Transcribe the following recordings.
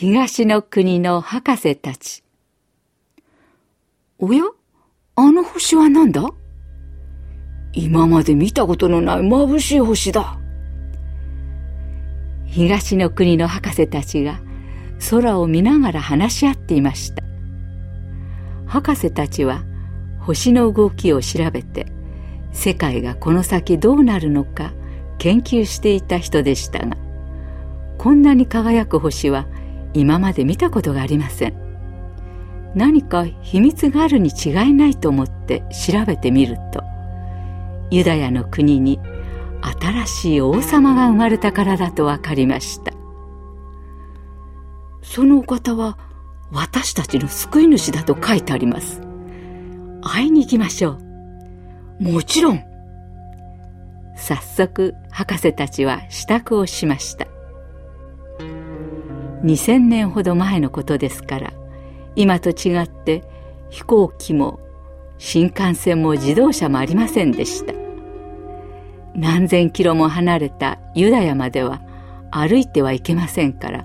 東の国の博士たち。おや？あの星は何だ？今まで見たことのない眩しい星だ。東の国の博士たちが空を見ながら話し合っていました。博士たちは星の動きを調べて世界がこの先どうなるのか研究していた人でしたがこんなに輝く星は今まで見たことがありません。何か秘密があるに違いないと思って調べてみるとユダヤの国に新しい王様が生まれたからだと分かりました。そのお方は私たちの救い主だと書いてあります。会いに行きましょう。もちろん。早速博士たちは支度をしました。2000年ほど前のことですから今と違って飛行機も新幹線も自動車もありませんでした。何千キロも離れたユダヤまでは歩いてはいけませんから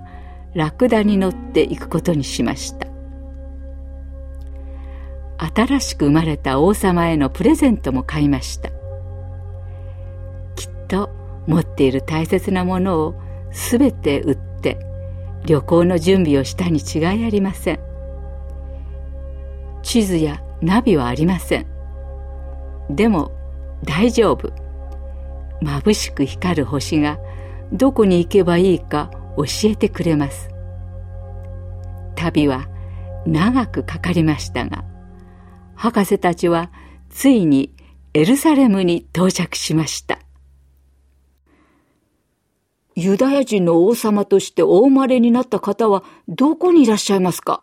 ラクダに乗って行くことにしました。新しく生まれた王様へのプレゼントも買いました。きっと持っている大切なものをすべて売って旅行の準備をしたに違いありません。地図やナビはありません。でも大丈夫。眩しく光る星がどこに行けばいいか教えてくれます。旅は長くかかりましたが博士たちはついにエルサレムに到着しました。ユダヤ人の王様としてお生まれになった方はどこにいらっしゃいますか？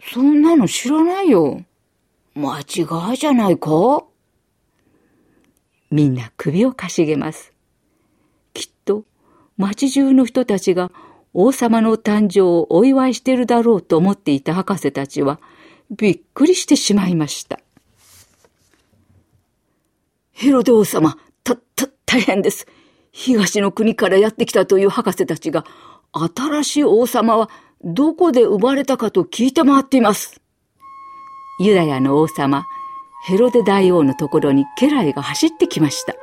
そんなの知らないよ。間違いじゃないか？みんな首をかしげます。きっと町中の人たちが王様の誕生をお祝いしてるだろうと思っていた博士たちはびっくりしてしまいました。ヘロデ王様、た、た、大変です。東の国からやってきたという博士たちが、新しい王様はどこで生まれたかと聞いて回っています。ユダヤの王様、ヘロデ大王のところに家来が走ってきました。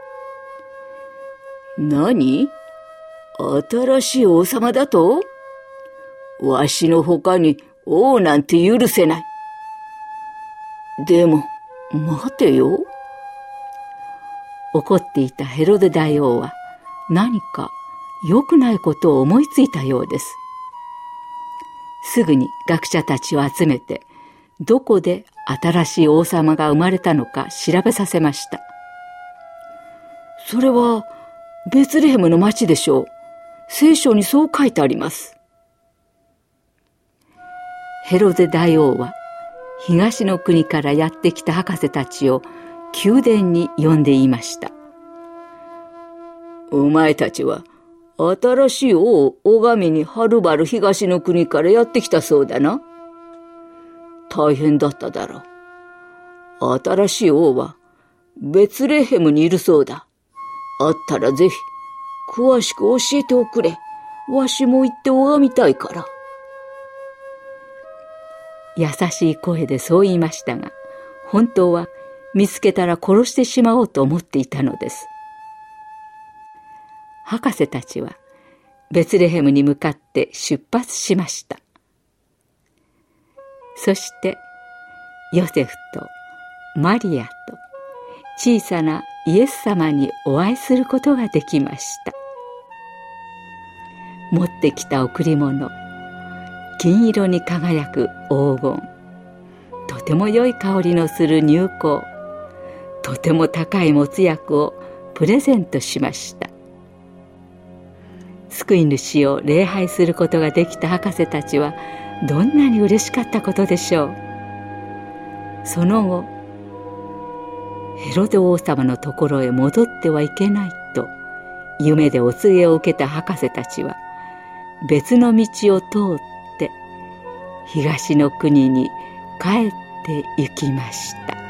何？新しい王様だと？わしの他に王なんて許せない。でも、待てよ。怒っていたヘロデ大王は何か良くないことを思いついたようです。すぐに学者たちを集めて、どこで新しい王様が生まれたのか調べさせました。それは、ベツレヘムの町でしょう。聖書にそう書いてあります。ヘロデ大王は、東の国からやってきた博士たちを宮殿に呼んでいました。お前たちは、新しい王を、拝みにはるばる東の国からやってきたそうだな。大変だっただろう。新しい王は、ベツレヘムにいるそうだ。あったらぜひ、詳しく教えておくれ。わしも行って拝みたいから。優しい声でそう言いましたが、本当は見つけたら殺してしまおうと思っていたのです。博士たちはベツレヘムに向かって出発しました。そしてヨセフとマリアと小さなイエス様にお会いすることができました持ってきた贈り物金色に輝く黄金とても良い香りのする乳香とても高い没薬をプレゼントしました救い主を礼拝することができた博士たちはどんなに嬉しかったことでしょう？その後ヘロデ王様のところへ戻ってはいけないと夢でお告げを受けた博士たちは別の道を通って東の国に帰って行きました。